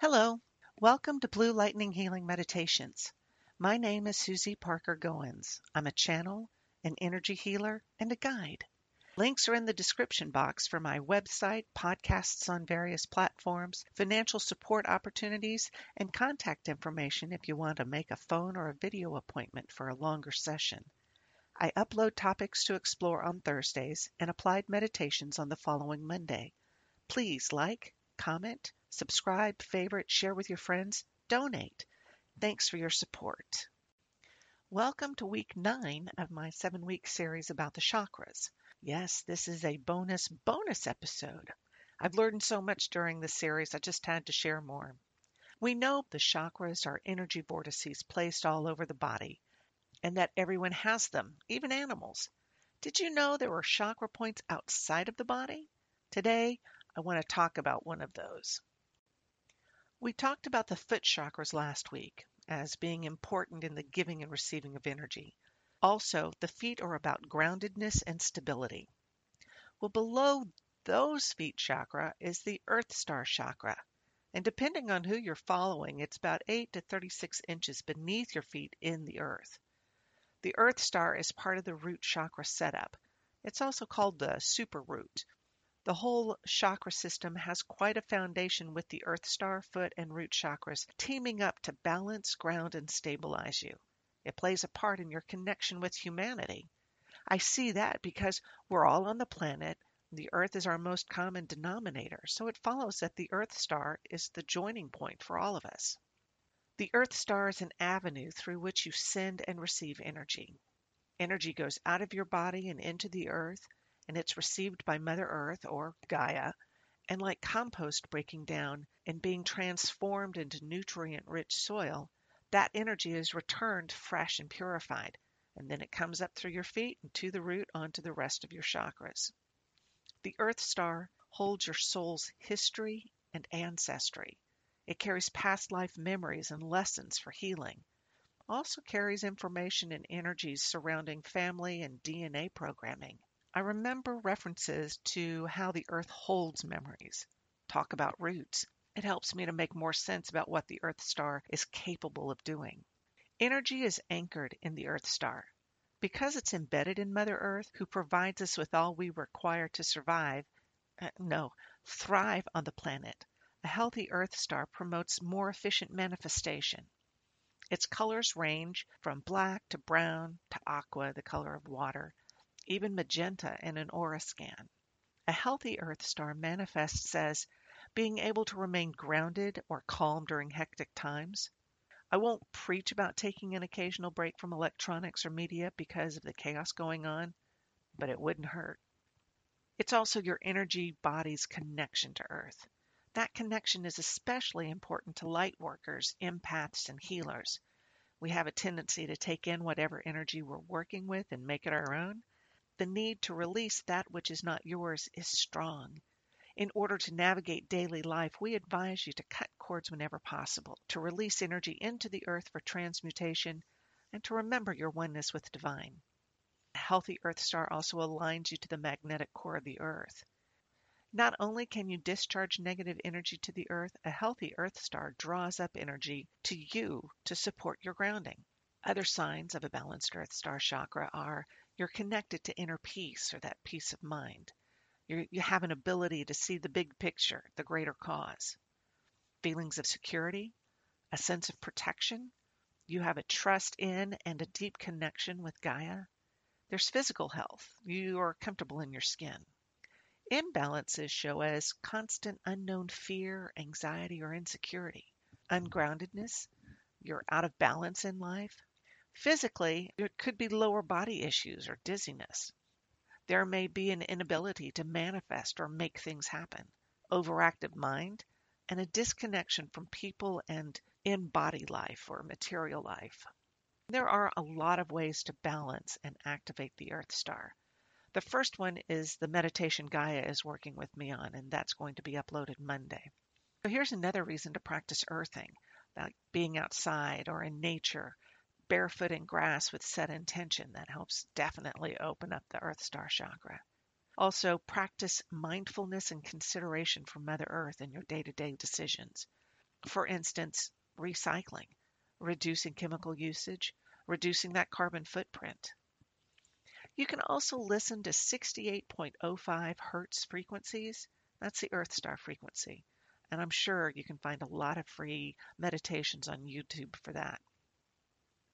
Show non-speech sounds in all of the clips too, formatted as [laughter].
Hello, welcome to Blue Lightning Healing Meditations. My name is Susie Parker Goins. I'm a channel, an energy healer, and a guide. Links are in the description box for my website, podcasts on various platforms, financial support opportunities, and contact information if you want to make a phone or a video appointment for a longer session. I upload topics to explore on Thursdays and applied meditations on the following Monday. Please like, comment, subscribe, favorite, share with your friends, donate. Thanks for your support. Welcome to week nine of my seven week series about the chakras. Yes, this is a bonus, bonus episode. I've learned so much during this series, I just had to share more. We know the chakras are energy vortices placed all over the body and that everyone has them, even animals. Did you know there were chakra points outside of the body? Today, I want to talk about one of those. We talked about the foot chakras last week as being important in the giving and receiving of energy. Also, the feet are about groundedness and stability. Well, below those feet chakra is the Earth Star chakra. And depending on who you're following, it's about 8 to 36 inches beneath your feet in the earth. The Earth Star is part of the root chakra setup. It's also called the super root. The whole chakra system has quite a foundation with the Earth Star, foot, and root chakras teaming up to balance, ground, and stabilize you. It plays a part in your connection with humanity. I see that because we're all on the planet. The Earth is our most common denominator, so it follows that the Earth Star is the joining point for all of us. The Earth Star is an avenue through which you send and receive energy. Energy goes out of your body and into the earth, and it's received by Mother Earth or Gaia, and like compost breaking down and being transformed into nutrient rich soil, that energy is returned fresh and purified, and then it comes up through your feet and to the root onto the rest of your chakras. The Earth Star holds your soul's history and ancestry. It carries past life memories and lessons for healing. Also carries information and energies surrounding family and DNA programming. I remember references to how the earth holds memories. Talk about roots. It helps me to make more sense about what the Earth Star is capable of doing. Energy is anchored in the Earth Star. Because it's embedded in Mother Earth, who provides us with all we require to survive, uh, no, thrive on the planet, a healthy Earth star promotes more efficient manifestation. Its colors range from black to brown to aqua, the color of water, even magenta in an aura scan. A healthy Earth star manifests as being able to remain grounded or calm during hectic times. I won't preach about taking an occasional break from electronics or media because of the chaos going on, but it wouldn't hurt. It's also your energy body's connection to Earth. That connection is especially important to light workers, empaths, and healers. We have a tendency to take in whatever energy we're working with and make it our own. The need to release that which is not yours is strong. In order to navigate daily life, we advise you to cut cords whenever possible, to release energy into the earth for transmutation, and to remember your oneness with divine. A healthy earth star also aligns you to the magnetic core of the earth. Not only can you discharge negative energy to the earth, a healthy earth star draws up energy to you to support your grounding. Other signs of a balanced earth star chakra are you're connected to inner peace or that peace of mind. You're, you have an ability to see the big picture, the greater cause. Feelings of security, a sense of protection. You have a trust in and a deep connection with Gaia. There's physical health. You are comfortable in your skin. Imbalances show as constant unknown fear, anxiety, or insecurity. Ungroundedness, you're out of balance in life. Physically, it could be lower body issues or dizziness. There may be an inability to manifest or make things happen, overactive mind, and a disconnection from people and in body life or material life. There are a lot of ways to balance and activate the Earth Star. The first one is the meditation Gaia is working with me on, and that's going to be uploaded Monday. So here's another reason to practice earthing, like being outside or in nature, barefoot in grass with set intention. That helps definitely open up the Earth Star chakra. Also, practice mindfulness and consideration for Mother Earth in your day to day decisions. For instance, recycling, reducing chemical usage, reducing that carbon footprint. You can also listen to 68.05 hertz frequencies. That's the Earth star frequency. And I'm sure you can find a lot of free meditations on YouTube for that.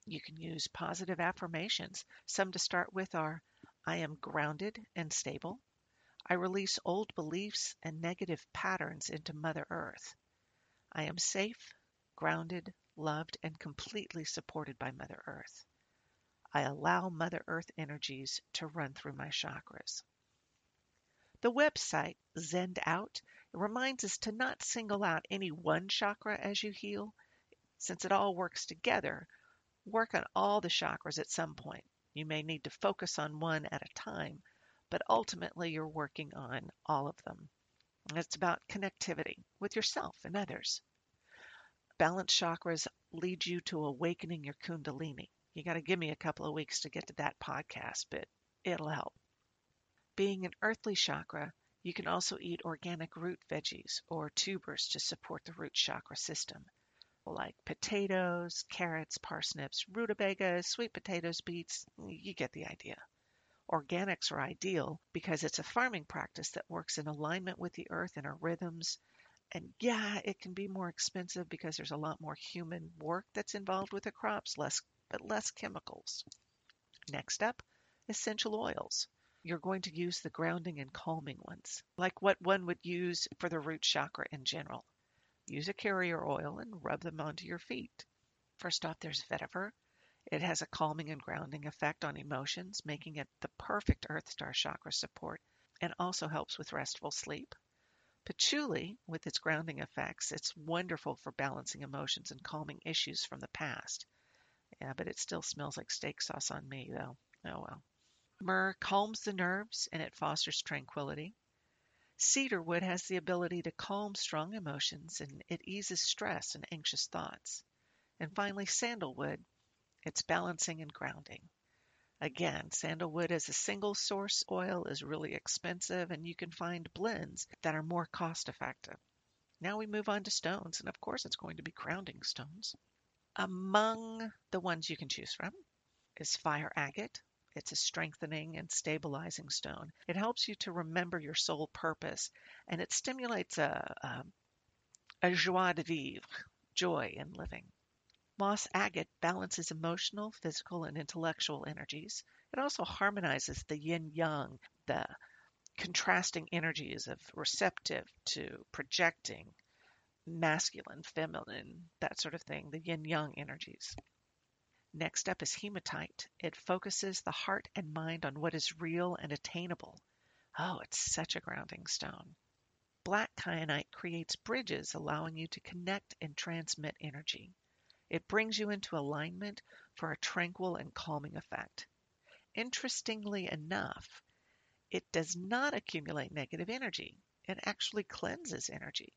You can use positive affirmations. Some to start with are I am grounded and stable. I release old beliefs and negative patterns into Mother Earth. I am safe, grounded, loved, and completely supported by Mother Earth. I allow Mother Earth energies to run through my chakras. The website Zenned Out reminds us to not single out any one chakra as you heal. Since it all works together, work on all the chakras at some point. You may need to focus on one at a time, but ultimately you're working on all of them. It's about connectivity with yourself and others. Balanced chakras lead you to awakening your Kundalini. You got to give me a couple of weeks to get to that podcast, but it'll help. Being an earthly chakra, you can also eat organic root veggies or tubers to support the root chakra system, like potatoes, carrots, parsnips, rutabagas, sweet potatoes, beets. You get the idea. Organics are ideal because it's a farming practice that works in alignment with the earth and her rhythms. And yeah, it can be more expensive because there's a lot more human work that's involved with the crops, less but less chemicals. Next up, essential oils. You're going to use the grounding and calming ones, like what one would use for the root chakra in general. Use a carrier oil and rub them onto your feet. First off, there's vetiver. It has a calming and grounding effect on emotions, making it the perfect Earth Star chakra support and also helps with restful sleep. Patchouli, with its grounding effects, it's wonderful for balancing emotions and calming issues from the past. Yeah, but it still smells like steak sauce on me, though. Oh well. Myrrh calms the nerves and it fosters tranquility. Cedarwood has the ability to calm strong emotions and it eases stress and anxious thoughts. And finally, sandalwood. It's balancing and grounding. Again, sandalwood as a single source oil is really expensive, and you can find blends that are more cost effective. Now we move on to stones, and of course, it's going to be grounding stones. Among the ones you can choose from is fire agate. It's a strengthening and stabilizing stone. It helps you to remember your soul purpose and it stimulates a, a, a joie de vivre, joy in living. Moss agate balances emotional, physical, and intellectual energies. It also harmonizes the yin yang, the contrasting energies of receptive to projecting, masculine, feminine, that sort of thing, the yin yang energies. Next up is hematite. It focuses the heart and mind on what is real and attainable. Oh, it's such a grounding stone. Black kyanite creates bridges, allowing you to connect and transmit energy. It brings you into alignment for a tranquil and calming effect. Interestingly enough, it does not accumulate negative energy. It actually cleanses energy.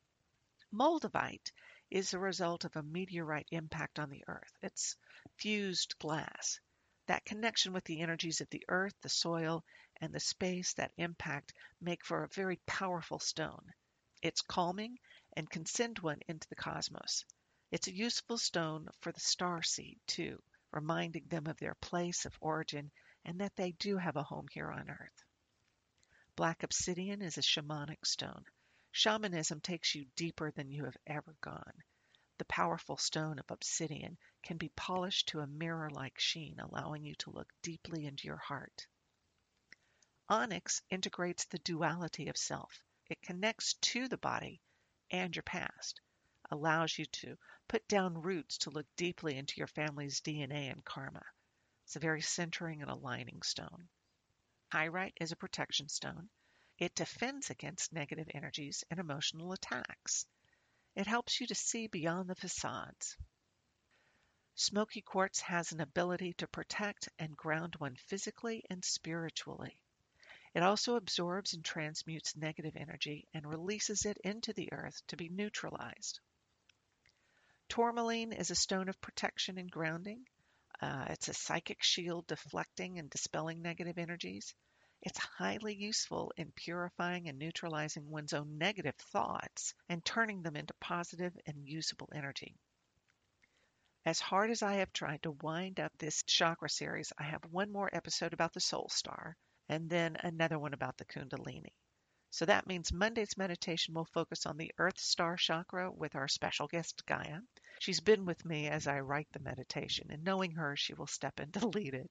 Moldavite is the result of a meteorite impact on the Earth. It's fused glass. That connection with the energies of the earth, the soil, and the space that impact make for a very powerful stone. It's calming and can send one into the cosmos. It's a useful stone for the star seed, too, reminding them of their place of origin and that they do have a home here on Earth. Black obsidian is a shamanic stone. Shamanism takes you deeper than you have ever gone. The powerful stone of obsidian can be polished to a mirror-like sheen, allowing you to look deeply into your heart. Onyx integrates the duality of self. It connects to the body and your past, allows you to put down roots to look deeply into your family's DNA and karma. It's a very centering and aligning stone. Pyrite is a protection stone. It defends against negative energies and emotional attacks. It helps you to see beyond the facades. Smoky quartz has an ability to protect and ground one physically and spiritually. It also absorbs and transmutes negative energy and releases it into the earth to be neutralized. Tourmaline is a stone of protection and grounding. Uh, it's a psychic shield deflecting and dispelling negative energies. It's highly useful in purifying and neutralizing one's own negative thoughts and turning them into positive and usable energy. As hard as I have tried to wind up this chakra series, I have one more episode about the soul star and then another one about the Kundalini. So that means Monday's meditation will focus on the Earth Star chakra with our special guest Gaia. She's been with me as I write the meditation, and knowing her, she will step in to lead it.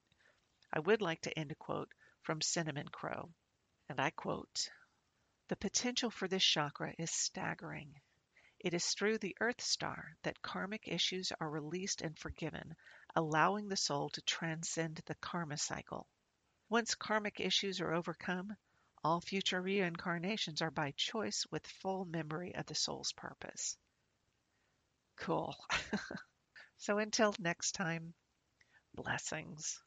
I would like to end a quote from Cinnamon Crow, and I quote The potential for this chakra is staggering. It is through the Earth Star that karmic issues are released and forgiven, allowing the soul to transcend the karma cycle. Once karmic issues are overcome, all future reincarnations are by choice with full memory of the soul's purpose. Cool. [laughs] so until next time, blessings.